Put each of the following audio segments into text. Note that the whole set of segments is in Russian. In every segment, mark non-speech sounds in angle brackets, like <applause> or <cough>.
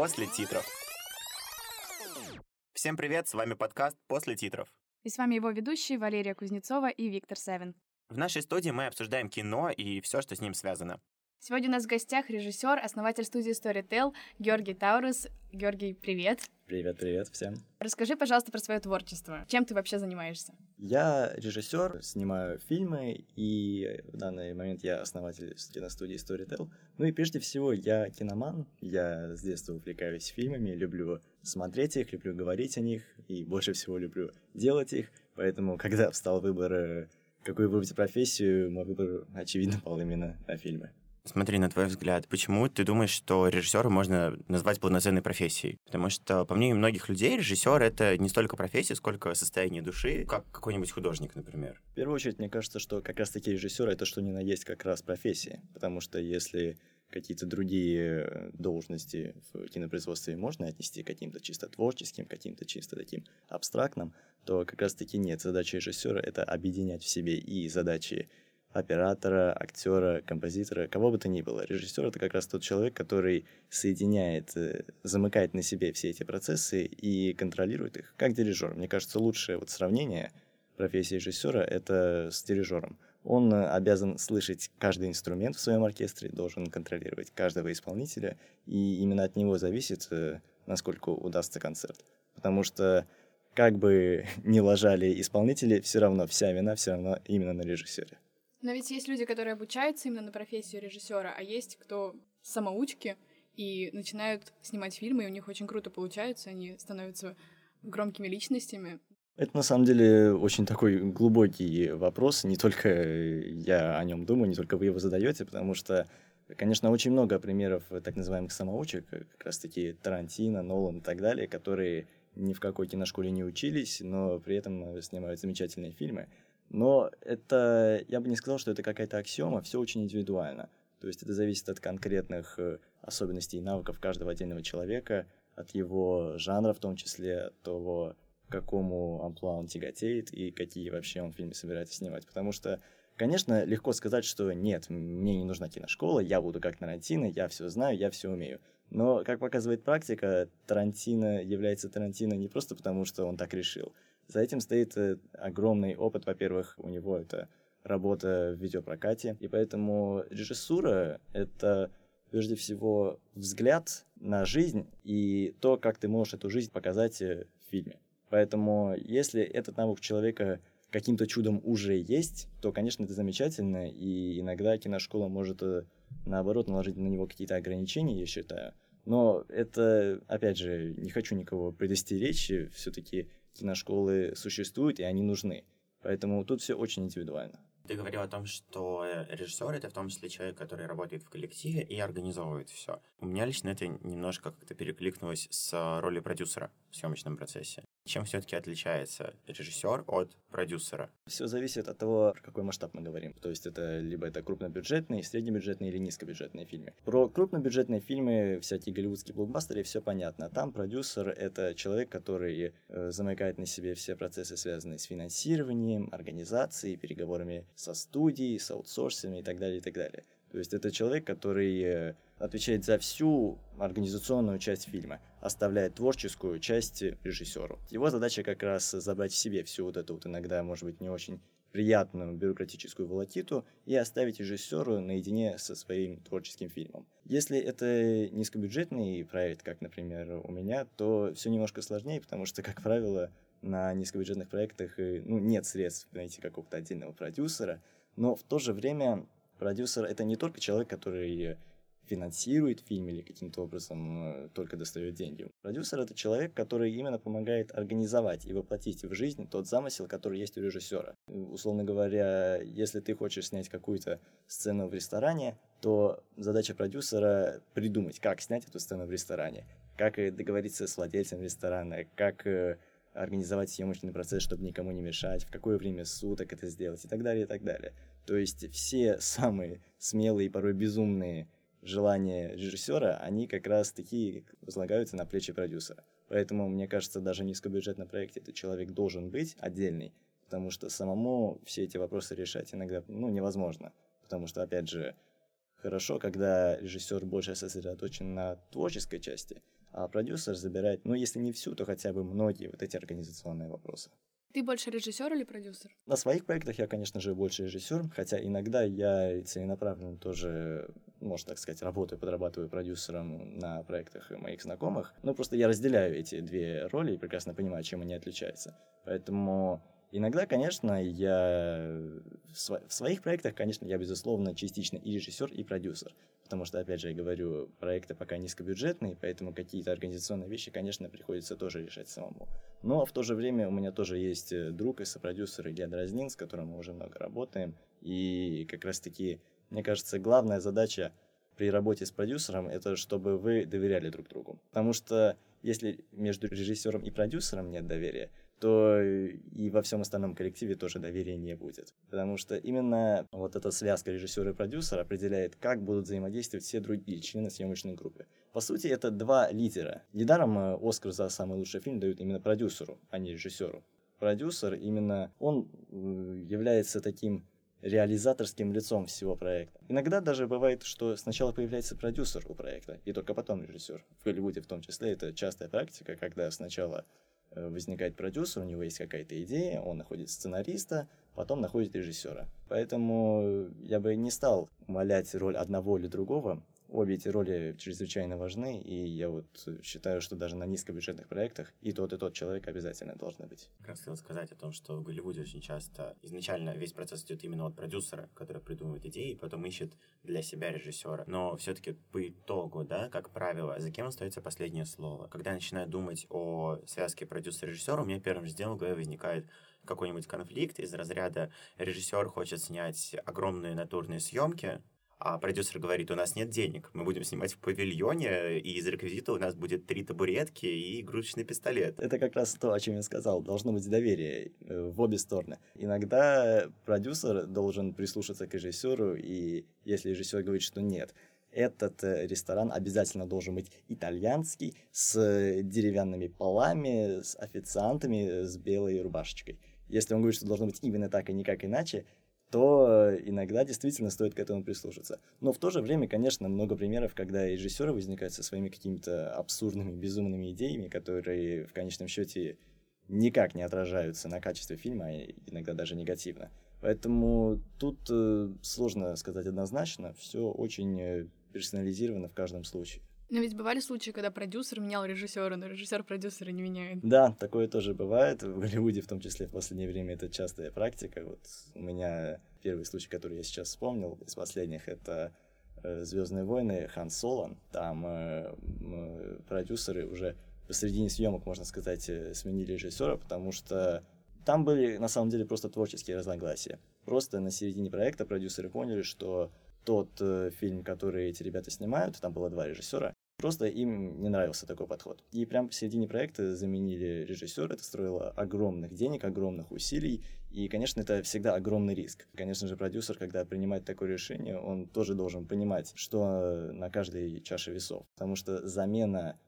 после титров. Всем привет, с вами подкаст «После титров». И с вами его ведущие Валерия Кузнецова и Виктор Севин. В нашей студии мы обсуждаем кино и все, что с ним связано. Сегодня у нас в гостях режиссер, основатель студии Storytel Георгий Таурус. Георгий, привет. Привет, привет всем. Расскажи, пожалуйста, про свое творчество. Чем ты вообще занимаешься? Я режиссер, снимаю фильмы, и в данный момент я основатель киностудии Storytel. Ну и прежде всего я киноман. Я с детства увлекаюсь фильмами, люблю смотреть их, люблю говорить о них, и больше всего люблю делать их. Поэтому, когда встал выбор, э, какую выбрать профессию, мой выбор, очевидно, <laughs> пал именно на фильмы. Смотри, на твой взгляд, почему ты думаешь, что режиссера можно назвать полноценной профессией? Потому что, по мнению многих людей, режиссер это не столько профессия, сколько состояние души, как какой-нибудь художник, например. В первую очередь, мне кажется, что как раз-таки режиссер это что ни на есть как раз профессия. Потому что если какие-то другие э, должности в кинопроизводстве можно отнести к каким-то чисто творческим, каким-то чисто таким абстрактным, то как раз-таки нет. Задача режиссера — это объединять в себе и задачи оператора, актера, композитора, кого бы то ни было. Режиссер это как раз тот человек, который соединяет, э, замыкает на себе все эти процессы и контролирует их, как дирижер. Мне кажется, лучшее вот сравнение профессии режиссера это с дирижером. Он обязан слышать каждый инструмент в своем оркестре, должен контролировать каждого исполнителя, и именно от него зависит, э, насколько удастся концерт. Потому что как бы <laughs> ни ложали исполнители, все равно вся вина все равно именно на режиссере. Но ведь есть люди, которые обучаются именно на профессию режиссера, а есть кто самоучки и начинают снимать фильмы, и у них очень круто получается, они становятся громкими личностями. Это на самом деле очень такой глубокий вопрос. Не только я о нем думаю, не только вы его задаете, потому что, конечно, очень много примеров так называемых самоучек, как раз таки Тарантино, Нолан и так далее, которые ни в какой киношколе не учились, но при этом снимают замечательные фильмы. Но это, я бы не сказал, что это какая-то аксиома, все очень индивидуально. То есть это зависит от конкретных э, особенностей и навыков каждого отдельного человека, от его жанра в том числе, от того, к какому амплуа он тяготеет и какие вообще он фильмы собирается снимать. Потому что, конечно, легко сказать, что нет, мне не нужна киношкола, я буду как Тарантино, я все знаю, я все умею. Но, как показывает практика, Тарантино является Тарантино не просто потому, что он так решил – за этим стоит э, огромный опыт. Во-первых, у него это работа в видеопрокате, и поэтому режиссура — это прежде всего взгляд на жизнь и то, как ты можешь эту жизнь показать э, в фильме. Поэтому если этот навык человека каким-то чудом уже есть, то, конечно, это замечательно, и иногда киношкола может, э, наоборот, наложить на него какие-то ограничения, я считаю. Но это, опять же, не хочу никого предостеречь, все-таки киношколы существуют и они нужны. Поэтому тут все очень индивидуально. Ты говорил о том, что режиссер это в том числе человек, который работает в коллективе и организовывает все. У меня лично это немножко как-то перекликнулось с ролью продюсера в съемочном процессе. Чем все-таки отличается режиссер от продюсера? Все зависит от того, про какой масштаб мы говорим. То есть это либо это крупнобюджетные, среднебюджетные или низкобюджетные фильмы. Про крупнобюджетные фильмы, всякие голливудские блокбастеры, все понятно. Там продюсер — это человек, который э, замыкает на себе все процессы, связанные с финансированием, организацией, переговорами со студией, с аутсорсами и так далее, и так далее. То есть это человек, который э, отвечает за всю организационную часть фильма, оставляет творческую часть режиссеру. Его задача как раз забрать в себе всю вот эту вот иногда, может быть, не очень приятную бюрократическую волокиту и оставить режиссеру наедине со своим творческим фильмом. Если это низкобюджетный проект, как, например, у меня, то все немножко сложнее, потому что, как правило, на низкобюджетных проектах э, ну, нет средств найти какого-то отдельного продюсера, но в то же время Продюсер — это не только человек, который финансирует фильм или каким-то образом э, только достает деньги. Продюсер — это человек, который именно помогает организовать и воплотить в жизнь тот замысел, который есть у режиссера. Условно говоря, если ты хочешь снять какую-то сцену в ресторане, то задача продюсера — придумать, как снять эту сцену в ресторане, как договориться с владельцем ресторана, как э, организовать съемочный процесс, чтобы никому не мешать, в какое время суток это сделать и так далее, и так далее. То есть все самые смелые и порой безумные желания режиссера, они как раз такие возлагаются на плечи продюсера. Поэтому, мне кажется, даже в низкобюджетном проекте этот человек должен быть отдельный, потому что самому все эти вопросы решать иногда ну, невозможно. Потому что, опять же, хорошо, когда режиссер больше сосредоточен на творческой части, а продюсер забирает, ну, если не всю, то хотя бы многие вот эти организационные вопросы. Ты больше режиссер или продюсер? На своих проектах я, конечно же, больше режиссер, хотя иногда я целенаправленно тоже, можно так сказать, работаю, подрабатываю продюсером на проектах моих знакомых. Но просто я разделяю эти две роли и прекрасно понимаю, чем они отличаются. Поэтому Иногда, конечно, я в своих проектах, конечно, я, безусловно, частично и режиссер, и продюсер. Потому что, опять же, я говорю, проекты пока низкобюджетные, поэтому какие-то организационные вещи, конечно, приходится тоже решать самому. Но в то же время у меня тоже есть э, друг и сопродюсер Илья Дразнин, с которым мы уже много работаем. И как раз-таки, мне кажется, главная задача при работе с продюсером это чтобы вы доверяли друг другу. Потому что если между режиссером и продюсером нет доверия, то и во всем остальном коллективе тоже доверия не будет. Потому что именно вот эта связка режиссера и продюсера определяет, как будут взаимодействовать все другие члены съемочной группы. По сути, это два лидера. Недаром э, Оскар за самый лучший фильм дают именно продюсеру, а не режиссеру. Продюсер именно, он является таким реализаторским лицом всего проекта. Иногда даже бывает, что сначала появляется продюсер у проекта, и только потом режиссер. В Голливуде в том числе это частая практика, когда сначала возникает продюсер, у него есть какая-то идея, он находит сценариста, потом находит режиссера. Поэтому я бы не стал умалять роль одного или другого, Обе эти роли чрезвычайно важны, и я вот считаю, что даже на низкобюджетных проектах и тот, и тот человек обязательно должны быть. Как хотел сказать о том, что в Голливуде очень часто изначально весь процесс идет именно от продюсера, который придумывает идеи, и потом ищет для себя режиссера. Но все-таки по итогу, да, как правило, за кем остается последнее слово? Когда я начинаю думать о связке продюсер-режиссер, у меня первым же делом в голове возникает какой-нибудь конфликт из разряда режиссер хочет снять огромные натурные съемки, а продюсер говорит, у нас нет денег, мы будем снимать в павильоне, и из реквизита у нас будет три табуретки и игрушечный пистолет. Это как раз то, о чем я сказал. Должно быть доверие э, в обе стороны. Иногда продюсер должен прислушаться к режиссеру, и если режиссер говорит, что нет, этот э, ресторан обязательно должен быть итальянский, с деревянными полами, с официантами, с белой рубашечкой. Если он говорит, что должно быть именно так и никак иначе, то иногда действительно стоит к этому прислушаться. Но в то же время, конечно, много примеров, когда режиссеры возникают со своими какими-то абсурдными, безумными идеями, которые в конечном счете никак не отражаются на качестве фильма, а иногда даже негативно. Поэтому тут э, сложно сказать однозначно, все очень э, персонализировано в каждом случае. Но ведь бывали случаи, когда продюсер менял режиссера, но режиссер продюсера не меняет. Да, такое тоже бывает. В Голливуде, в том числе, в последнее время это частая практика. Вот у меня первый случай, который я сейчас вспомнил из последних, это э, Звездные войны Хан Соло. Там э, э, продюсеры уже посредине съемок, можно сказать, э, сменили режиссера, потому что там были на самом деле просто творческие разногласия. Просто на середине проекта продюсеры поняли, что тот э, фильм, который эти ребята снимают, там было два режиссера, Просто им не нравился такой подход. И прямо посередине проекта заменили режиссера. Это стоило огромных денег, огромных усилий. И, конечно, это всегда огромный риск. Конечно же, продюсер, когда принимает такое решение, он тоже должен понимать, что на каждой чаше весов. Потому что замена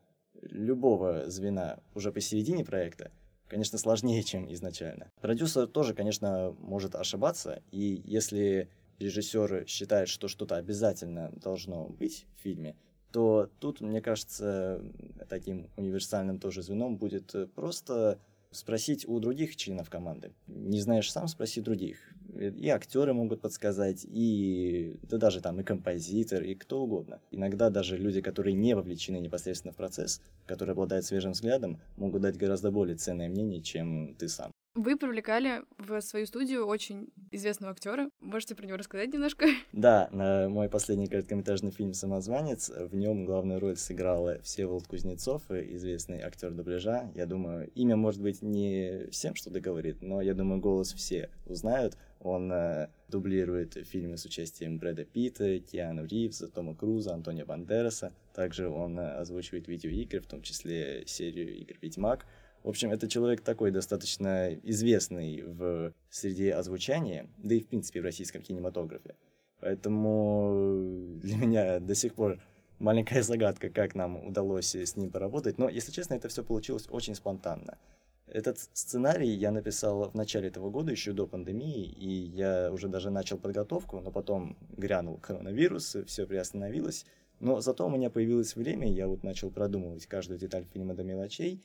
любого звена уже посередине проекта, конечно, сложнее, чем изначально. Продюсер тоже, конечно, может ошибаться. И если режиссер считает, что что-то обязательно должно быть в фильме, то тут, мне кажется, таким универсальным тоже звеном будет э, просто спросить у других членов команды. Не знаешь сам, спроси других. И актеры могут подсказать, и да даже там и композитор, и кто угодно. Иногда даже люди, которые не вовлечены непосредственно в процесс, которые обладают свежим взглядом, могут дать гораздо более ценное мнение, чем ты сам. Вы привлекали в свою студию очень известного актера. Можете про него рассказать немножко? <laughs> Да, на мой последний короткометражный фильм «Самозванец» в нем главную роль сыграла Всеволод Кузнецов, известный актер дубляжа. Я думаю, имя может быть не всем что-то говорит, но я думаю, голос все узнают. Он э, дублирует фильмы с участием Брэда Питта, Киану Ривза, Тома Круза, Антонио Бандераса. Также он э, озвучивает видеоигры, в том числе серию игр «Ведьмак». В общем, это человек такой достаточно известный в среде озвучания, да и в принципе в российском кинематографе. Поэтому для меня до сих пор маленькая загадка, как нам удалось с ним поработать. Но, если честно, это все получилось очень спонтанно. Этот сценарий я написал в начале этого года, еще до пандемии, и я уже даже начал подготовку, но потом грянул коронавирус, все приостановилось. Но зато у меня появилось время, я вот начал продумывать каждую деталь фильма до мелочей,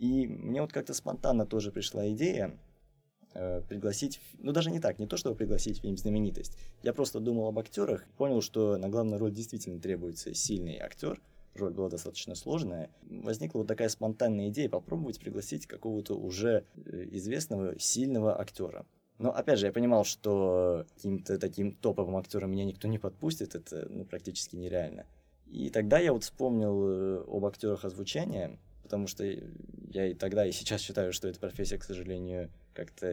и мне вот как-то спонтанно тоже пришла идея э, пригласить, ну даже не так, не то чтобы пригласить фильм знаменитость. Я просто думал об актерах, понял, что на главную роль действительно требуется сильный актер, роль была достаточно сложная, возникла вот такая спонтанная идея попробовать пригласить какого-то уже э, известного, сильного актера. Но опять же, я понимал, что каким-то таким топовым актером меня никто не подпустит, это ну, практически нереально. И тогда я вот вспомнил э, об актерах озвучания, потому что я и тогда, и сейчас считаю, что эта профессия, к сожалению, как-то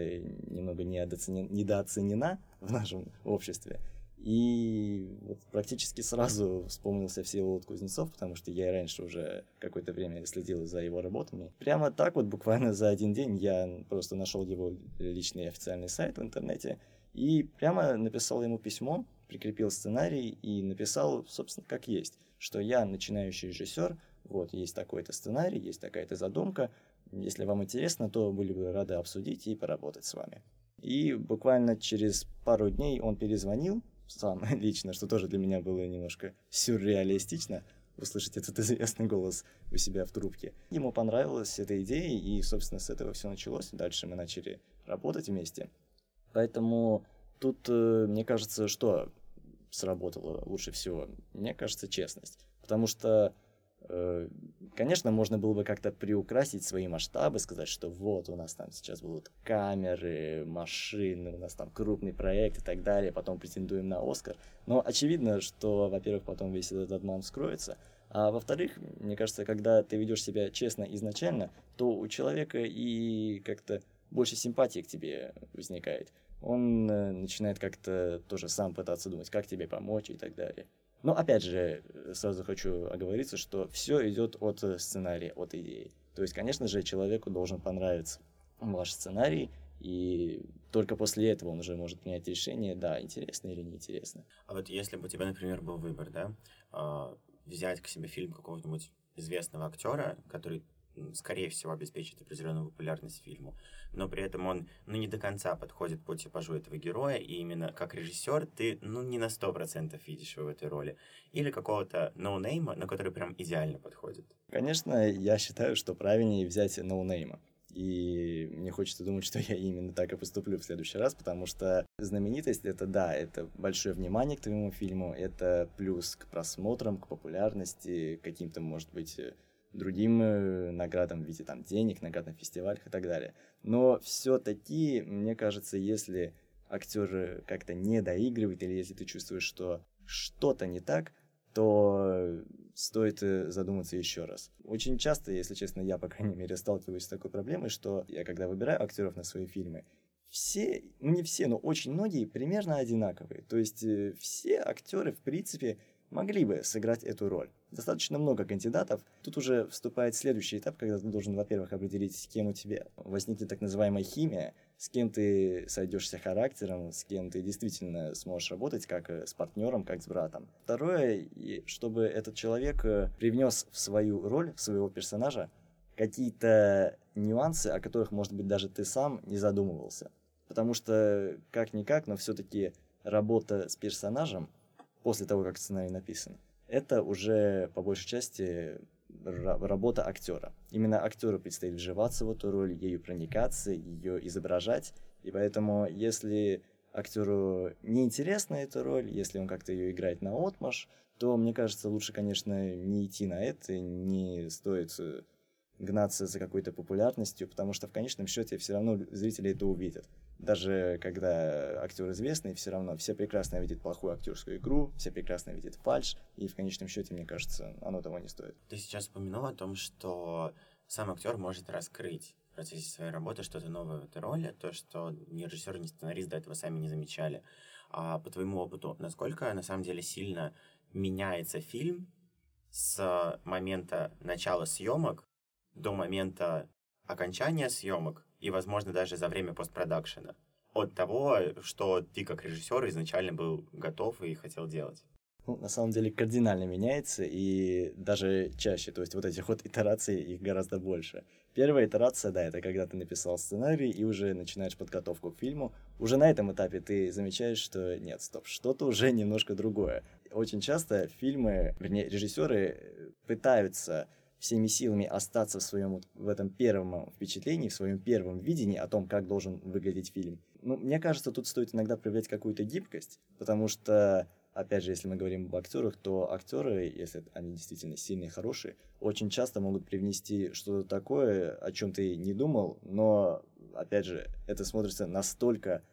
немного недооценена в нашем обществе. И вот практически сразу вспомнился Всеволод Кузнецов, потому что я и раньше уже какое-то время следил за его работами. Прямо так вот, буквально за один день, я просто нашел его личный официальный сайт в интернете и прямо написал ему письмо, прикрепил сценарий и написал, собственно, как есть, что я начинающий режиссер, вот, есть такой-то сценарий, есть такая-то задумка, если вам интересно, то были бы рады обсудить и поработать с вами. И буквально через пару дней он перезвонил, сам <laughs> лично, что тоже для меня было немножко сюрреалистично, услышать этот <laughs> известный голос у себя в трубке. Ему понравилась эта идея, и, собственно, с этого все началось. Дальше мы начали работать вместе. Поэтому тут, э, мне кажется, что сработало лучше всего? Мне кажется, честность. Потому что конечно, можно было бы как-то приукрасить свои масштабы, сказать, что вот у нас там сейчас будут камеры, машины, у нас там крупный проект и так далее, потом претендуем на Оскар. Но очевидно, что, во-первых, потом весь этот обман вскроется, а во-вторых, мне кажется, когда ты ведешь себя честно изначально, то у человека и как-то больше симпатии к тебе возникает. Он э, начинает как-то тоже сам пытаться думать, как тебе помочь и так далее. Но опять же, сразу хочу оговориться, что все идет от сценария, от идеи. То есть, конечно же, человеку должен понравиться ваш сценарий, и только после этого он уже может принять решение, да, интересно или неинтересно. А вот если бы у тебя, например, был выбор, да, а, взять к себе фильм какого-нибудь известного актера, который скорее всего, обеспечит определенную популярность фильму, но при этом он, ну, не до конца подходит по типажу этого героя, и именно как режиссер ты, ну, не на сто процентов видишь его в этой роли. Или какого-то ноунейма, на который прям идеально подходит. Конечно, я считаю, что правильнее взять ноунейма. И мне хочется думать, что я именно так и поступлю в следующий раз, потому что знаменитость это да, это большое внимание к твоему фильму, это плюс к просмотрам, к популярности, каким-то, может быть, другим э, наградам в виде там денег, наград на фестивалях и так далее. Но все-таки, мне кажется, если актер как-то не доигрывает, или если ты чувствуешь, что что-то не так, то стоит э, задуматься еще раз. Очень часто, если честно, я, по крайней мере, сталкиваюсь с такой проблемой, что я когда выбираю актеров на свои фильмы, все, ну не все, но очень многие примерно одинаковые. То есть э, все актеры, в принципе, могли бы сыграть эту роль. Достаточно много кандидатов. Тут уже вступает следующий этап, когда ты должен, во-первых, определить, с кем у тебя возникнет так называемая химия, с кем ты сойдешься характером, с кем ты действительно сможешь работать как э, с партнером, как с братом. Второе, чтобы этот человек э, привнес в свою роль, в своего персонажа, какие-то нюансы, о которых, может быть, даже ты сам не задумывался. Потому что, как-никак, но все-таки работа с персонажем после того, как сценарий написан, это уже по большей части работа актера. Именно актеру предстоит вживаться в эту роль, ею проникаться, ее изображать. И поэтому, если актеру неинтересна эта роль, если он как-то ее играет на отмаш, то, мне кажется, лучше, конечно, не идти на это, не стоит э, гнаться за какой-то популярностью, потому что в конечном счете все равно зрители это увидят. Даже когда актер известный, все равно все прекрасно видят плохую актерскую игру, все прекрасно видят фальш, и в конечном счете, мне кажется, оно того не стоит. Ты сейчас упомянул о том, что сам актер может раскрыть в процессе своей работы что-то новое в этой роли, то, что ни режиссер, ни сценарист до этого сами не замечали. А по твоему опыту, насколько на самом деле сильно меняется фильм с момента начала съемок до момента окончания съемок и, возможно, даже за время постпродакшена от того, что ты как режиссер изначально был готов и хотел делать. ну, на самом деле кардинально меняется и даже чаще. То есть вот эти ход итераций, их гораздо больше. Первая итерация, да, это когда ты написал сценарий и уже начинаешь подготовку к фильму. Уже на этом этапе ты замечаешь, что нет, стоп, что-то уже немножко другое. Очень часто фильмы, вернее, режиссеры пытаются всеми силами остаться в своем в этом первом впечатлении, в своем первом видении о том, как должен выглядеть фильм. Ну, мне кажется, тут стоит иногда проявлять какую-то гибкость, потому что, опять же, если мы говорим об актерах, то актеры, если они действительно сильные, хорошие, очень часто могут привнести что-то такое, о чем ты не думал, но, опять же, это смотрится настолько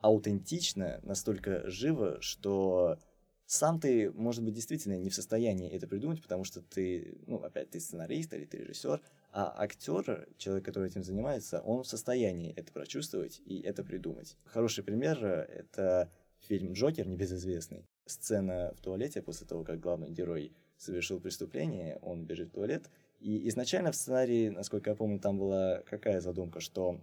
аутентично, настолько живо, что сам ты, может быть, действительно не в состоянии это придумать, потому что ты, ну, опять, ты сценарист или ты режиссер, а актер, человек, который этим занимается, он в состоянии это прочувствовать и это придумать. Хороший пример — это фильм «Джокер» небезызвестный. Сцена в туалете после того, как главный герой совершил преступление, он бежит в туалет, и изначально в сценарии, насколько я помню, там была какая задумка, что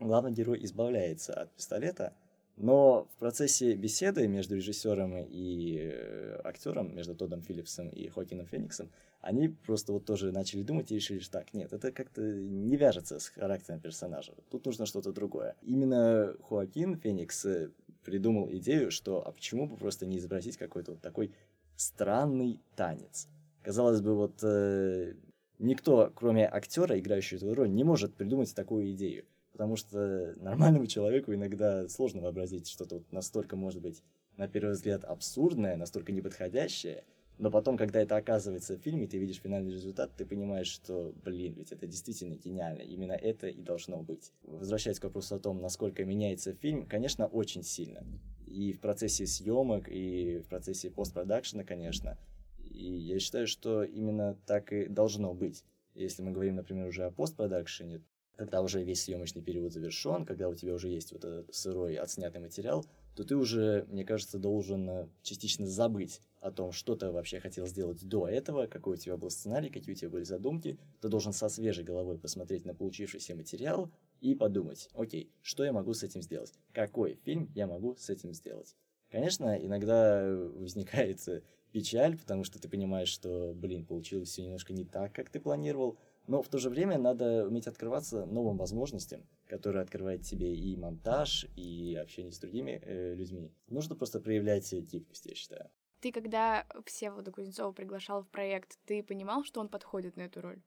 главный герой избавляется от пистолета, но в процессе беседы между режиссером и э, актером, между Тодом Филлипсом и Хокином Фениксом, они просто вот тоже начали думать и решили, что так, нет, это как-то не вяжется с характером персонажа. Тут нужно что-то другое. Именно Хоакин Феникс э, придумал идею, что а почему бы просто не изобразить какой-то вот такой странный танец. Казалось бы, вот э, никто, кроме актера, играющего эту роль, не может придумать такую идею потому что нормальному человеку иногда сложно вообразить что-то вот настолько, может быть, на первый взгляд абсурдное, настолько неподходящее, но потом, когда это оказывается в фильме, ты видишь финальный результат, ты понимаешь, что, блин, ведь это действительно гениально. Именно это и должно быть. Возвращаясь к вопросу о том, насколько меняется фильм, конечно, очень сильно. И в процессе съемок, и в процессе постпродакшена, конечно. И я считаю, что именно так и должно быть. Если мы говорим, например, уже о постпродакшене, когда уже весь съемочный период завершен, когда у тебя уже есть вот этот сырой отснятый материал, то ты уже, мне кажется, должен э, частично забыть о том, что ты вообще хотел сделать до этого, какой у тебя был сценарий, какие у тебя были задумки. Ты должен со свежей головой посмотреть на получившийся материал и подумать, окей, что я могу с этим сделать? Какой фильм я могу с этим сделать? Конечно, иногда возникает э, печаль, потому что ты понимаешь, что, блин, получилось все немножко не так, как ты планировал, но в то же время надо уметь открываться новым возможностям, которые открывает тебе и монтаж, и общение с другими э, людьми. Нужно просто проявлять гибкость, я считаю. Ты когда Всеволода Кузнецова приглашал в проект, ты понимал, что он подходит на эту роль?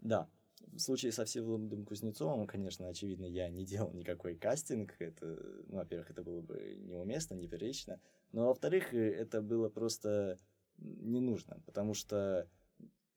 Да. В случае со Всеволодом Кузнецовым, конечно, очевидно, я не делал никакой кастинг. Это, ну, во-первых, это было бы неуместно, неприлично. Но, во-вторых, это было просто не нужно, потому что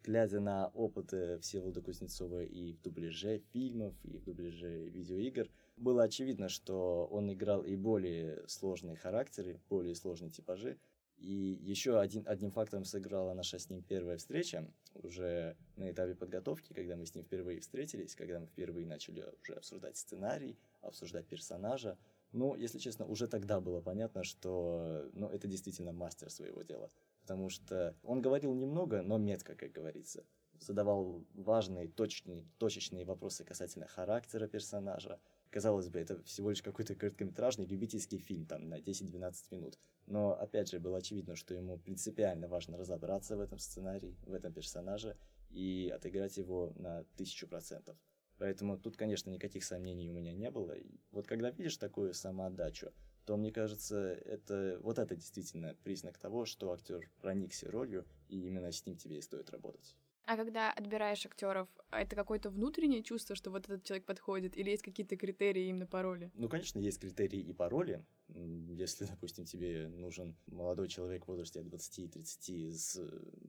глядя на опыты Всеволода Кузнецова и в дубляже фильмов, и в дубляже видеоигр, было очевидно, что он играл и более сложные характеры, более сложные типажи. И еще один, одним фактором сыграла наша с ним первая встреча, уже на этапе подготовки, когда мы с ним впервые встретились, когда мы впервые начали уже обсуждать сценарий, обсуждать персонажа. Ну, если честно, уже тогда было понятно, что ну, это действительно мастер своего дела потому что он говорил немного, но метко, как говорится. Задавал важные, точные, точечные вопросы касательно характера персонажа. Казалось бы, это всего лишь какой-то короткометражный любительский фильм, там, на 10-12 минут. Но, опять же, было очевидно, что ему принципиально важно разобраться в этом сценарии, в этом персонаже и отыграть его на тысячу процентов. Поэтому тут, конечно, никаких сомнений у меня не было. И вот когда видишь такую самоотдачу, то мне кажется, это вот это действительно признак того, что актер проникся ролью, и именно с ним тебе и стоит работать. А когда отбираешь актеров, это какое-то внутреннее чувство, что вот этот человек подходит, или есть какие-то критерии именно по роли? Ну, конечно, есть критерии и по роли. Если, допустим, тебе нужен молодой человек в возрасте от 20-30 с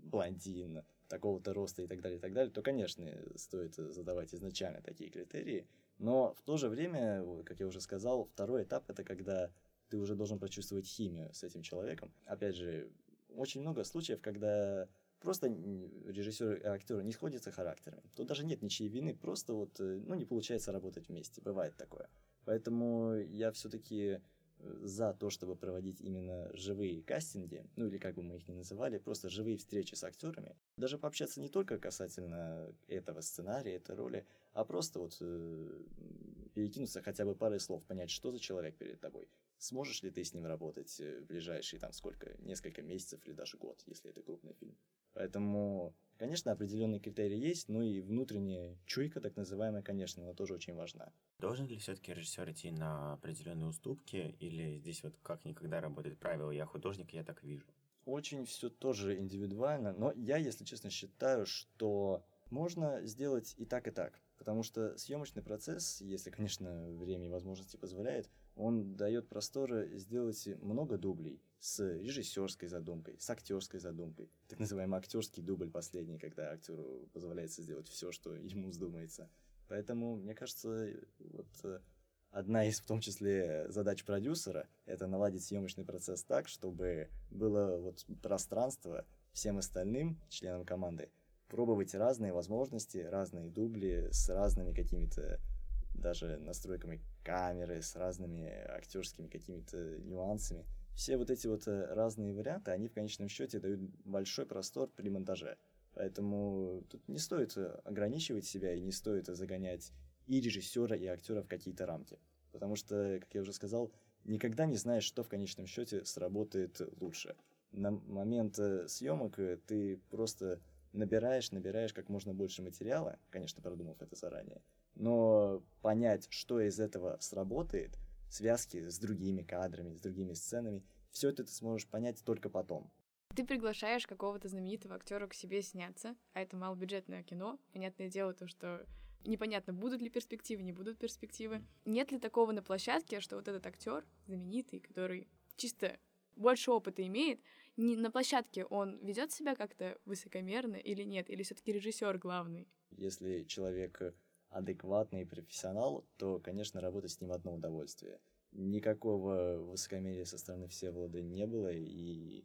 блондин, такого-то роста и так далее, и так далее, то, конечно, стоит задавать изначально такие критерии. Но в то же время, как я уже сказал, второй этап это когда ты уже должен прочувствовать химию с этим человеком. Опять же, очень много случаев, когда просто режиссер и актер не сходятся характерами. Тут даже нет ничьей вины, просто вот, э, ну, не получается работать вместе. Бывает такое. Поэтому я все-таки э, за то, чтобы проводить именно живые кастинги, ну или как бы мы их ни называли, просто живые встречи с актерами. Даже пообщаться не только касательно этого сценария, этой роли, а просто вот э, перекинуться хотя бы парой слов, понять, что за человек перед тобой, сможешь ли ты с ним работать э, в ближайшие там сколько, несколько месяцев или даже год, если это крупный фильм. Поэтому, конечно, определенные критерии есть, но и внутренняя чуйка, так называемая, конечно, она тоже очень важна. Должен ли все-таки режиссер идти на определенные уступки, или здесь вот как никогда работает правило «я художник, я так вижу»? Очень все тоже индивидуально, но я, если честно, считаю, что можно сделать и так, и так. Потому что съемочный процесс, если, конечно, время и возможности позволяет, он дает просторы сделать много дублей с режиссерской задумкой, с актерской задумкой. Так называемый актерский дубль последний, когда актеру позволяется сделать все, что ему вздумается. Поэтому, мне кажется, вот э, одна из, в том числе, задач продюсера — это наладить съемочный процесс так, чтобы было вот пространство всем остальным членам команды пробовать разные возможности, разные дубли с разными какими-то даже настройками камеры, с разными актерскими какими-то нюансами. Все вот эти вот э, разные варианты, они в конечном счете дают большой простор при монтаже. Поэтому тут не стоит э, ограничивать себя и не стоит загонять и режиссера, и актера в какие-то рамки. Потому что, как я уже сказал, никогда не знаешь, что в конечном счете сработает лучше. На момент э, съемок ты просто набираешь, набираешь как можно больше материала, конечно, продумав это заранее, но понять, что из этого сработает, связки с другими кадрами, с другими сценами, все это ты сможешь понять только потом. Ты приглашаешь какого-то знаменитого актера к себе сняться, а это малобюджетное кино. Понятное дело то, что непонятно, будут ли перспективы, не будут перспективы. Нет ли такого на площадке, что вот этот актер знаменитый, который чисто больше опыта имеет, не, на площадке он ведет себя как-то высокомерно или нет, или все-таки режиссер главный? Если человек адекватный профессионал, то, конечно, работать с ним одно удовольствие. Никакого высокомерия со стороны Всеволода не было, и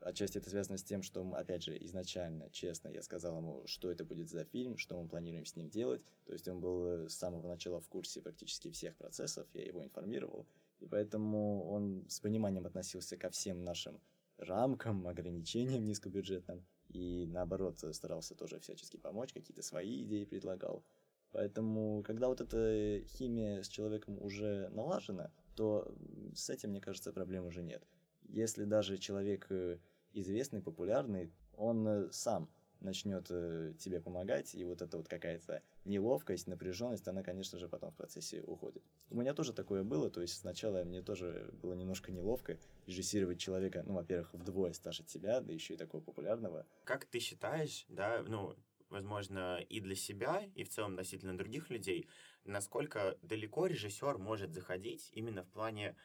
отчасти это связано с тем, что, опять же, изначально, честно, я сказал ему, что это будет за фильм, что мы планируем с ним делать. То есть он был с самого начала в курсе практически всех процессов, я его информировал. И поэтому он с пониманием относился ко всем нашим рамкам, ограничениям низкобюджетным. И наоборот, старался тоже всячески помочь, какие-то свои идеи предлагал. Поэтому, когда вот эта химия с человеком уже налажена, то с этим, мне кажется, проблем уже нет. Если даже человек э, известный, популярный, он э, сам начнет э, тебе помогать, и вот эта вот какая-то неловкость, напряженность, она, конечно же, потом в процессе уходит. У меня тоже такое было, то есть сначала мне тоже было немножко неловко режиссировать человека, ну, во-первых, вдвое старше тебя, да еще и такого популярного. Как ты считаешь, да, ну, возможно, и для себя, и в целом относительно других людей, насколько далеко режиссер может заходить именно в плане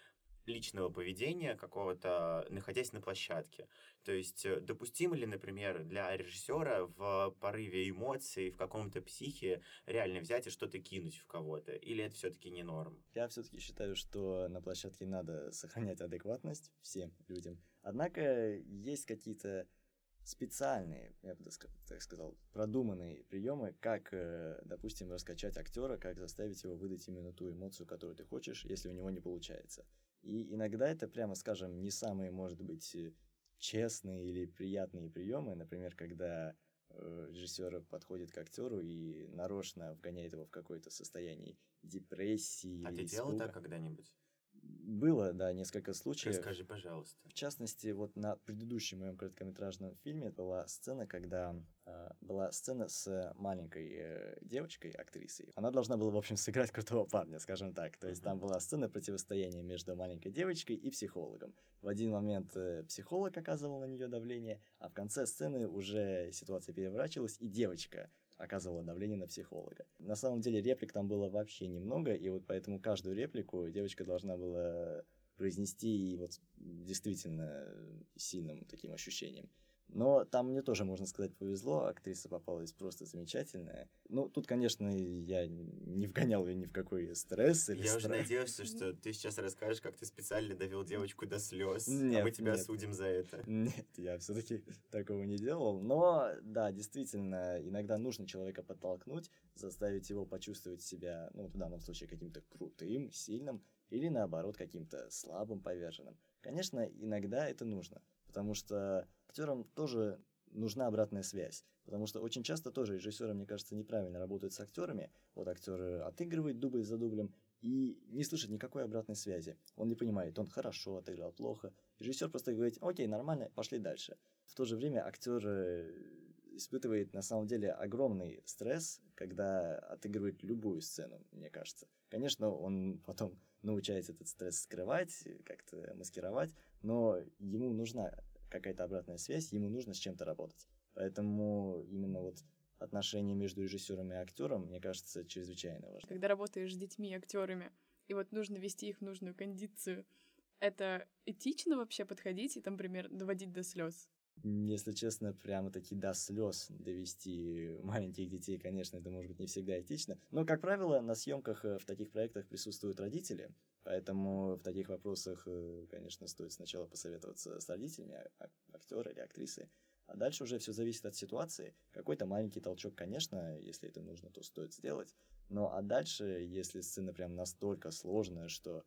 личного поведения какого-то, находясь на площадке. То есть э, допустимо ли, например, для режиссера в порыве эмоций, в каком-то психе реально взять и что-то кинуть в кого-то? Или это все-таки не норм? Я все-таки считаю, что на площадке надо сохранять адекватность всем людям. Однако есть какие-то специальные, я бы так сказал, продуманные приемы, как, э, допустим, раскачать актера, как заставить его выдать именно ту эмоцию, которую ты хочешь, если у него не получается. И иногда это, прямо скажем, не самые, может быть, э, честные или приятные приемы. Например, когда э, режиссер подходит к актеру и нарочно вгоняет его в какое-то состояние депрессии. А ты делал так когда-нибудь? Было, да, несколько случаев. Расскажи, пожалуйста. В частности, вот на предыдущем моем короткометражном фильме была сцена, когда э, была сцена с маленькой э, девочкой, актрисой. Она должна была, в общем, сыграть крутого парня, скажем так. То есть там была сцена противостояния между маленькой девочкой и психологом. В один момент э, психолог оказывал на нее давление, а в конце сцены уже ситуация переворачивалась, и девочка оказывала давление на психолога. На самом деле реплик там было вообще немного, и вот поэтому каждую реплику девочка должна была произнести и вот действительно сильным таким ощущением. Но там мне тоже, можно сказать, повезло. Актриса попалась просто замечательная. Ну, тут, конечно, я не вгонял ее ни в какой стресс или Я страх. уже надеялся, что ты сейчас расскажешь, как ты специально довел девочку до слез, нет, а мы тебя нет. осудим за это. Нет, я все-таки такого не делал. Но, да, действительно, иногда нужно человека подтолкнуть, заставить его почувствовать себя, ну, в данном случае, каким-то крутым, сильным, или наоборот, каким-то слабым, поверженным. Конечно, иногда это нужно потому что актерам тоже нужна обратная связь. Потому что очень часто тоже режиссеры, мне кажется, неправильно работают с актерами. Вот актер отыгрывает дубль за дублем, и не слышит никакой обратной связи. Он не понимает, он хорошо отыграл, плохо. Режиссер просто говорит, окей, нормально, пошли дальше. В то же время актер э, испытывает на самом деле огромный стресс, когда отыгрывает любую сцену, мне кажется. Конечно, он потом научается этот стресс скрывать, как-то маскировать, но ему нужна какая-то обратная связь, ему нужно с чем-то работать. Поэтому именно вот отношения между режиссером и актером, мне кажется, чрезвычайно важно. Когда работаешь с детьми и актерами, и вот нужно вести их в нужную кондицию, это этично вообще подходить и, там, например, доводить до слез? Если честно, прямо таки до слез довести маленьких детей, конечно, это может быть не всегда этично. Но, как правило, на съемках э, в таких проектах присутствуют родители, поэтому в таких вопросах, э, конечно, стоит сначала посоветоваться с родителями, а, а, актера или актрисы, а дальше уже все зависит от ситуации. Какой-то маленький толчок, конечно, если это нужно, то стоит сделать. Но а дальше, если сцена прям настолько сложная, что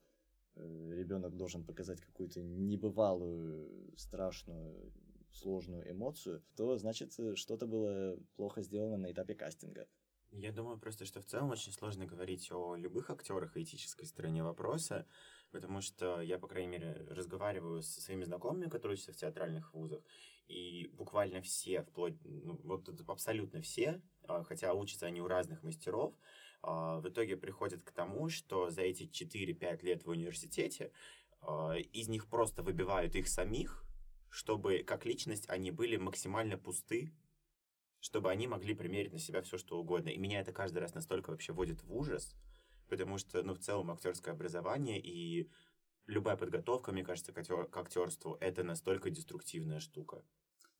э, ребенок должен показать какую-то небывалую, страшную сложную эмоцию, то значит э, что-то было плохо сделано на этапе кастинга. Я думаю просто, что в целом очень сложно говорить о любых актерах и этической стороне вопроса, потому что я, по крайней мере, разговариваю со своими знакомыми, которые учатся в театральных вузах, и буквально все, вплоть, ну, вот абсолютно все, а, хотя учатся они у разных мастеров, а, в итоге приходят к тому, что за эти 4-5 лет в университете а, из них просто выбивают их самих, чтобы как личность они были максимально пусты, чтобы они могли примерить на себя все, что угодно. И меня это каждый раз настолько вообще вводит в ужас, потому что, ну, в целом, актерское образование и любая подготовка, мне кажется, к, к актерству это настолько деструктивная штука.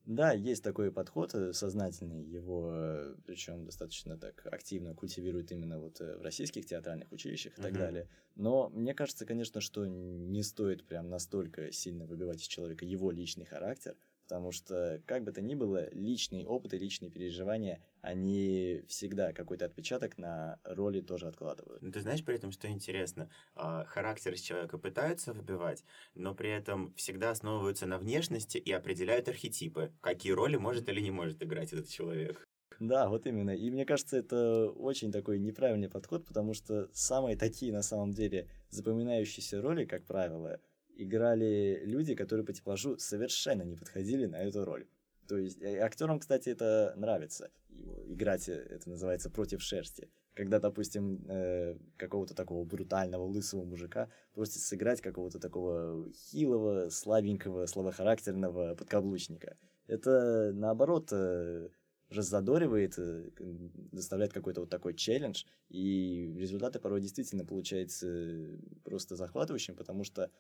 Да, есть такой подход э, сознательный, его э, причем достаточно так активно культивируют именно вот э, в российских театральных училищах и uh-huh. так далее. Но мне кажется, конечно, что не стоит прям настолько сильно выбивать из человека его личный характер, Потому что, как бы то ни было, личные опыты, личные переживания, они всегда какой-то отпечаток на роли тоже откладывают. Ну, ты знаешь при этом, что интересно? А, характер из человека пытаются выбивать, но при этом всегда основываются на внешности и определяют архетипы, какие роли может или не может играть этот человек. Да, вот именно. И мне кажется, это очень такой неправильный подход, потому что самые такие, на самом деле, запоминающиеся роли, как правило, играли люди, которые по типажу совершенно не подходили на эту роль. То есть э, актерам, кстати, это нравится. Играть э, это называется против шерсти. Когда, допустим, э, какого-то такого брутального лысого мужика просят сыграть какого-то такого хилого, слабенького, слабохарактерного подкаблучника. Это, наоборот, раззадоривает, доставляет какой-то вот такой челлендж, и результаты порой действительно получаются просто захватывающим, потому что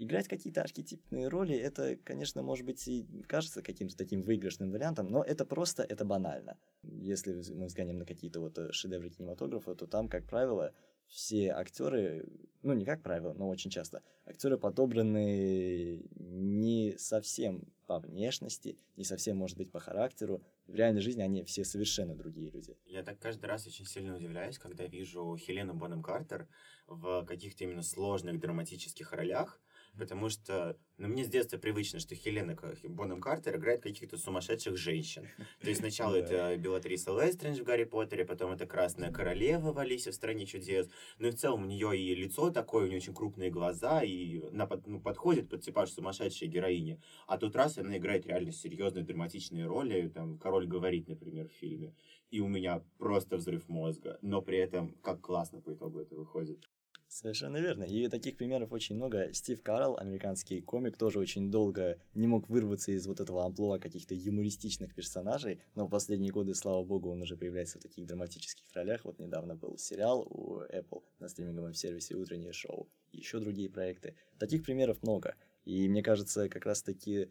Играть какие-то архетипные роли, это, конечно, может быть и кажется каким-то таким выигрышным вариантом, но это просто, это банально. Если мы взглянем на какие-то вот э, шедевры кинематографа, то там, как правило, все актеры, ну не как правило, но очень часто, актеры подобраны не совсем по внешности, не совсем, может быть, по характеру. В реальной жизни они все совершенно другие люди. Я так каждый раз очень сильно удивляюсь, когда вижу Хелену Бонем Картер в каких-то именно сложных драматических ролях, потому что, ну, мне с детства привычно, что Хелена Бонем Картер играет каких-то сумасшедших женщин. То есть сначала это Белатриса Лестрендж в Гарри Поттере, потом это Красная Королева в Алисе в Стране чудес. Ну и в целом у нее и лицо такое, у нее очень крупные глаза, и она ну, подходит под типаж сумасшедшей героини. А тут раз она играет реально серьезные драматичные роли, там, Король говорит, например, в фильме. И у меня просто взрыв мозга. Но при этом, как классно по итогу это выходит. Совершенно верно. И таких примеров очень много. Стив Карл, американский комик, тоже очень долго не мог вырваться из вот этого амплуа каких-то юмористичных персонажей, но в последние годы, слава богу, он уже появляется в таких драматических ролях. Вот недавно был сериал у Apple на стриминговом сервисе «Утреннее шоу», еще другие проекты. Таких примеров много. И мне кажется, как раз-таки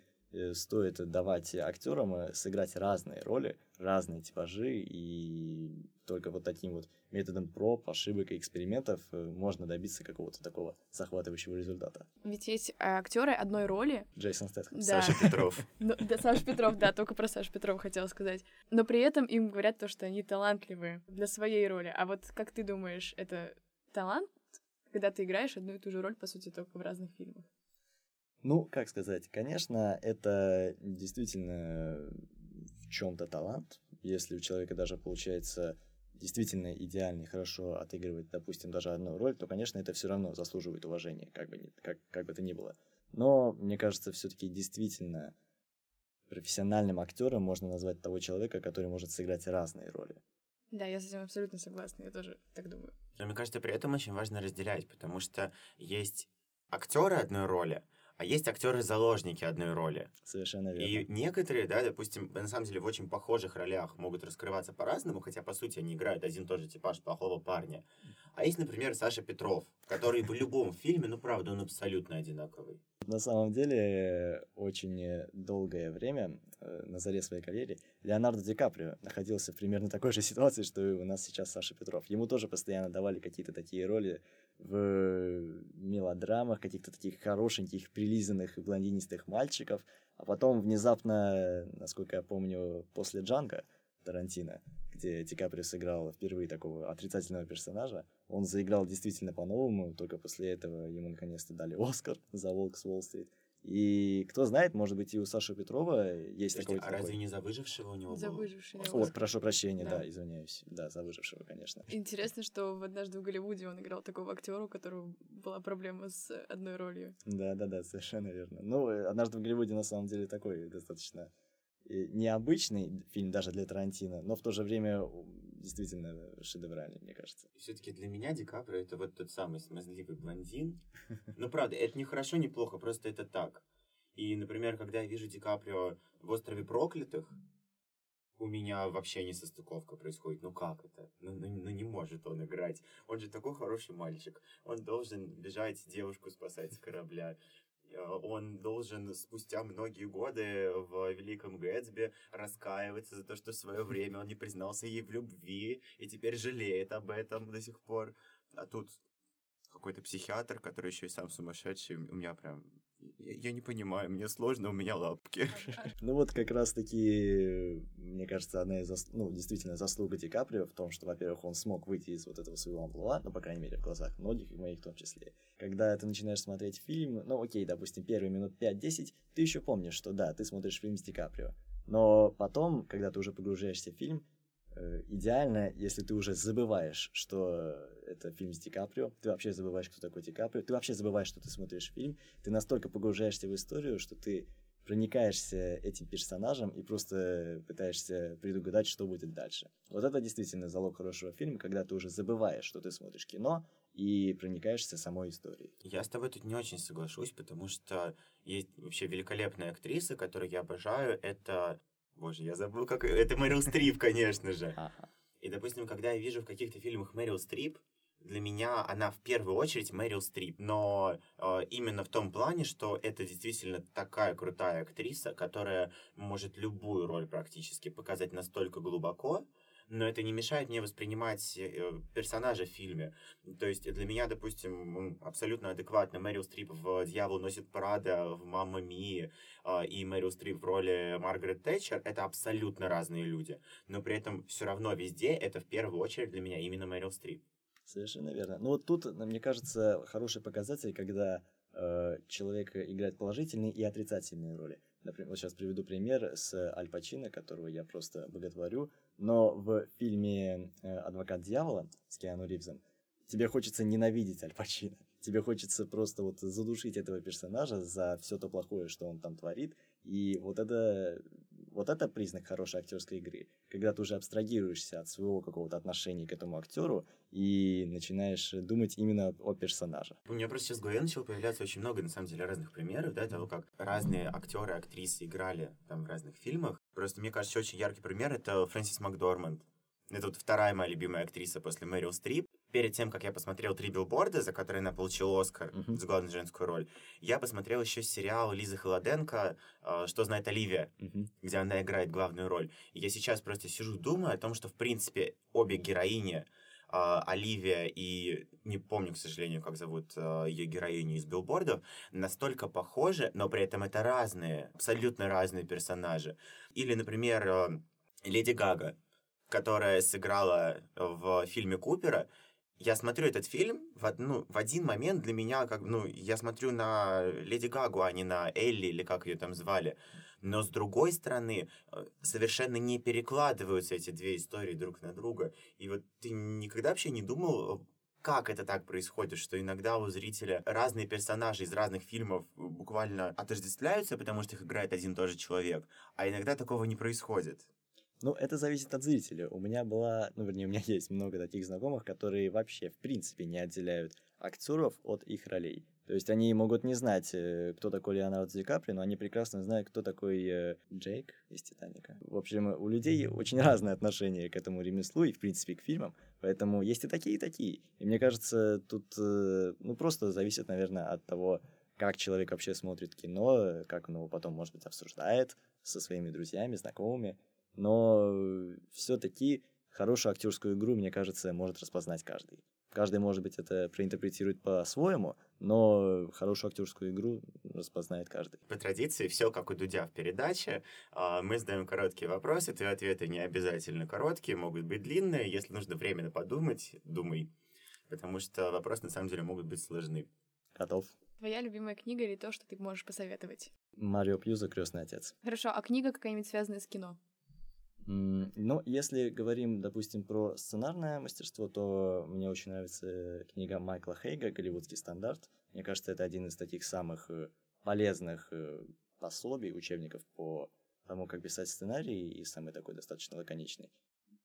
стоит давать актерам э, сыграть разные роли, разные типажи, и только вот таким вот методом проб, ошибок и экспериментов э, можно добиться какого-то такого захватывающего результата. Ведь есть актеры одной роли. Джейсон Стэтхэм. Да. Саша Петров. <laughs> Ну, да, Саша Петров, да, только про Сашу Петрова хотела сказать. Но при этом им говорят то, что они талантливые для своей роли. А вот как ты думаешь, это талант, когда ты играешь одну и ту же роль, по сути, только в разных фильмах? Ну, как сказать, конечно, это действительно в чем-то талант. Если у человека даже получается действительно идеальный, хорошо отыгрывает, допустим, даже одну роль, то, конечно, это все равно заслуживает уважения, как бы, как, как бы то ни было. Но, мне кажется, все-таки действительно профессиональным актером можно назвать того человека, который может сыграть разные роли. Да, я с этим абсолютно согласна, я тоже так думаю. Но мне кажется, при этом очень важно разделять, потому что есть актеры одной роли, а есть актеры-заложники одной роли. Совершенно верно. И некоторые, да, допустим, на самом деле в очень похожих ролях могут раскрываться по-разному, хотя, по сути, они играют один и тот же типаж плохого парня. А есть, например, Саша Петров, который в любом фильме, ну, правда, он абсолютно одинаковый. На самом деле, очень долгое время э, на заре своей карьеры Леонардо Ди Каприо находился в примерно такой же ситуации, что и у нас сейчас Саша Петров. Ему тоже постоянно давали какие-то такие роли в мелодрамах, каких-то таких хорошеньких, прилизанных и блондинистых мальчиков. А потом внезапно, насколько я помню, после Джанга Тарантино, где Ди Каприо сыграл впервые такого отрицательного персонажа, он заиграл действительно по-новому, только после этого ему наконец-то дали Оскар за «Волк с Уолл-стрит». И кто знает, может быть, и у Саши Петрова есть Подожди, такой... а разве не за выжившего у него За был? выжившего. Вот, прошу прощения, да. Да. извиняюсь. Да, за выжившего, конечно. <laughs> Интересно, что в однажды в Голливуде он играл такого актера, у которого была проблема с одной ролью. Да, да, да, совершенно верно. Ну, э, однажды в Голливуде на самом деле такой достаточно э, необычный фильм даже для Тарантино, но в то же время действительно шедевральный, мне кажется. Все-таки для меня Ди Каприо это вот тот самый смазливый блондин. Ну, правда, это не хорошо, не плохо, просто это так. И, например, когда я вижу Ди Каприо в «Острове проклятых», у меня вообще не состыковка происходит. Ну как это? Ну, ну, ну не может он играть. Он же такой хороший мальчик. Он должен бежать девушку спасать с корабля. Э, Он должен спустя многие годы в Великом Гэтсби раскаиваться за то, что в свое время он не признался ей в любви и теперь жалеет об этом до сих пор. А тут какой-то психиатр, который еще и сам сумасшедший. У меня прям... Я, я не понимаю, мне сложно, у меня лапки. Ну вот как раз-таки, мне кажется, одна из, зас- ну, действительно, заслуга Ди Каприо в том, что, во-первых, он смог выйти из вот этого своего амплуа, ну, по крайней мере, в глазах многих, и моих в том числе. Когда ты начинаешь смотреть фильм, ну, окей, допустим, первые минут 5-10, ты еще помнишь, что да, ты смотришь фильм с Ди Каприо. Но потом, когда ты уже погружаешься в фильм, идеально, если ты уже забываешь, что это фильм с Ди Каприо, ты вообще забываешь, кто такой Ди Каприо, ты вообще забываешь, что ты смотришь фильм, ты настолько погружаешься в историю, что ты проникаешься этим персонажем и просто пытаешься предугадать, что будет дальше. Вот это действительно залог хорошего фильма, когда ты уже забываешь, что ты смотришь кино, и проникаешься самой историей. Я с тобой тут не очень соглашусь, потому что есть вообще великолепная актриса, которую я обожаю. Это... Боже, я забыл, как... Это Мэрил Стрип, <laughs> конечно же. Ага. И, допустим, когда я вижу в каких-то фильмах Мэрил Стрип, для меня она в первую очередь Мэрил Стрип. Но э, именно в том плане, что это действительно такая крутая актриса, которая может любую роль практически показать настолько глубоко, но это не мешает мне воспринимать э, персонажа в фильме. То есть для меня, допустим, абсолютно адекватно Мэрил Стрип в «Дьявол носит Прада», в «Мамма Мии» э, и Мэрил Стрип в роли Маргарет Тэтчер — это абсолютно разные люди. Но при этом все равно везде это в первую очередь для меня именно Мэрил Стрип. Совершенно верно. Ну вот тут, мне кажется, хороший показатель, когда э, человек играет положительные и отрицательные роли. Например, вот сейчас приведу пример с Аль Пачино, которого я просто боготворю, но в фильме э, «Адвокат дьявола» с Киану Ривзом тебе хочется ненавидеть Аль Пачино. Тебе хочется просто вот задушить этого персонажа за все то плохое, что он там творит. И вот это, вот это признак хорошей актерской игры. Когда ты уже абстрагируешься от своего какого-то отношения к этому актеру и начинаешь думать именно о персонаже. У меня просто сейчас в голове начало появляться очень много, на самом деле, разных примеров, да, того, как разные актеры, актрисы играли там в разных фильмах. Просто, мне кажется, очень яркий пример — это Фрэнсис Макдорманд. Это вот вторая моя любимая актриса после Мэрил Стрип. Перед тем, как я посмотрел «Три билборда», за которые она получила Оскар Мгм. за главную женскую роль, я посмотрел еще сериал Лизы Холоденко э, «Что знает Оливия», Мгм. где она играет главную роль. И я сейчас просто сижу, думаю о том, что, в принципе, обе героини, Оливия и не помню, к сожалению, как зовут а, ее героиню из билбордов, настолько похожи, но при этом это разные, абсолютно разные персонажи. Или, например, а, Леди Гага, которая сыграла в фильме Купера. Я смотрю этот фильм, в, од- ну, в один момент для меня, как, ну, я смотрю на Леди Гагу, а не на Элли, или как ее там звали. Но с другой стороны э, совершенно не перекладываются эти две истории друг на друга. И вот ты никогда вообще не думал, как это так происходит, что иногда у зрителя разные персонажи из разных фильмов буквально отождествляются, потому что их играет один и тот же человек, а иногда такого не происходит. Ну, это зависит от зрителя. У меня была, ну, вернее, у меня <laughs> есть много таких знакомых, которые вообще, в принципе, не отделяют актеров от их ролей. То есть они могут не знать, э, кто такой Леонардо Ди Капри, но они прекрасно знают, кто такой э, Джейк из «Титаника». В общем, у людей очень разное отношение к этому ремеслу и, в принципе, к фильмам. Поэтому есть и такие, и такие. И мне кажется, тут, э, ну, просто зависит, наверное, от того, как человек вообще смотрит кино, как он его потом, может быть, обсуждает со своими друзьями, знакомыми. Но все-таки хорошую актерскую игру, мне кажется, может распознать каждый. Каждый, может быть, это проинтерпретирует по-своему, но хорошую актерскую игру распознает каждый. По традиции, все как у Дудя в передаче. А, мы задаем короткие вопросы, твои ответы не обязательно короткие, могут быть длинные. Если нужно временно подумать, думай. Потому что вопросы на самом деле могут быть сложны. Готов. Твоя любимая книга или то, что ты можешь посоветовать? Марио Пьюза «Крестный отец». Хорошо, а книга какая-нибудь связанная с кино? Ну, если говорим, допустим, про сценарное мастерство, то мне очень нравится книга Майкла Хейга «Голливудский стандарт». Мне кажется, это один из таких самых э, полезных э, пособий, учебников по тому, как писать сценарий, и самый такой достаточно лаконичный.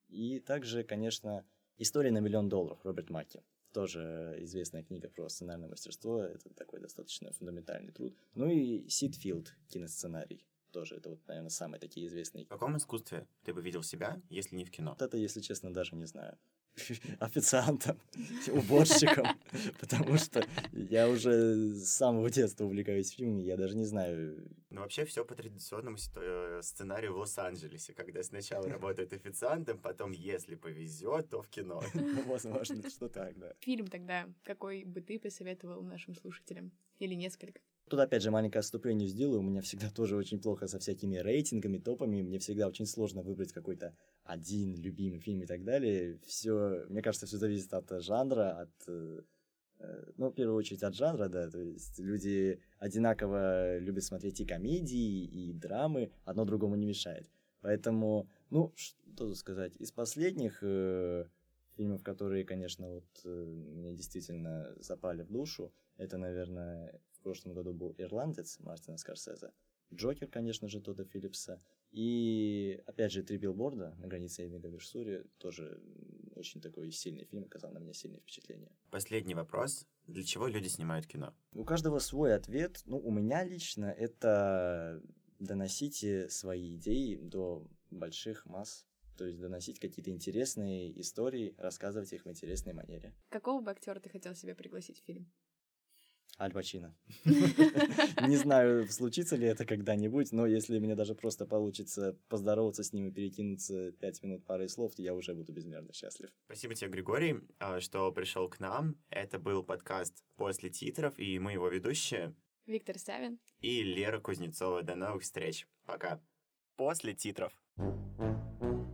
И также, конечно, «История на миллион долларов» Роберт Маки. Тоже известная книга про сценарное мастерство, это такой достаточно фундаментальный труд. Ну и Сидфилд, киносценарий тоже. Это вот, наверное, самые такие известные. В каком искусстве ты бы видел себя, если не в кино? Вот это, если честно, даже не знаю. <laughs> официантом, <laughs> уборщиком, <laughs> потому что я уже с самого детства увлекаюсь фильмами, я даже не знаю. Ну, вообще все по традиционному э, сценарию в Лос-Анджелесе, когда сначала работает официантом, потом, если повезет, то в кино. Возможно, что так, да. Фильм тогда какой бы ты посоветовал нашим слушателям? Или несколько? Тут опять же маленькое отступление сделаю. У меня всегда <laughs> тоже очень плохо со всякими рейтингами, топами. Мне всегда очень сложно выбрать какой-то один любимый фильм и так далее. Все, мне кажется, все зависит от жанра, от э, э, ну, в первую очередь от жанра, да, то есть люди одинаково любят смотреть и комедии, и драмы, одно другому не мешает. Поэтому, ну, что тут сказать, из последних э, фильмов, которые, конечно, вот э, мне действительно запали в душу, это, наверное, в прошлом году был «Ирландец» Мартина Скорсезе, Джокер, конечно же, Тодда Филлипса. И, опять же, «Три билборда» на границе Эвига Версури. Тоже очень такой сильный фильм, оказал на меня сильное впечатление. Последний вопрос. Для чего люди снимают кино? У каждого свой ответ. Ну, у меня лично это доносить свои идеи до больших масс. То есть доносить какие-то интересные истории, рассказывать их в интересной манере. Какого бы актера ты хотел себе пригласить в фильм? Аль Пачино. <laughs> Не знаю, случится ли это когда-нибудь, но если мне даже просто получится поздороваться с ним и перекинуться пять минут парой слов, то я уже буду безмерно счастлив. Спасибо тебе, Григорий, а, что пришел к нам. Это был подкаст «После титров», и мы его ведущие. Виктор Савин. И Лера Кузнецова. До новых встреч. Пока. После титров. thank you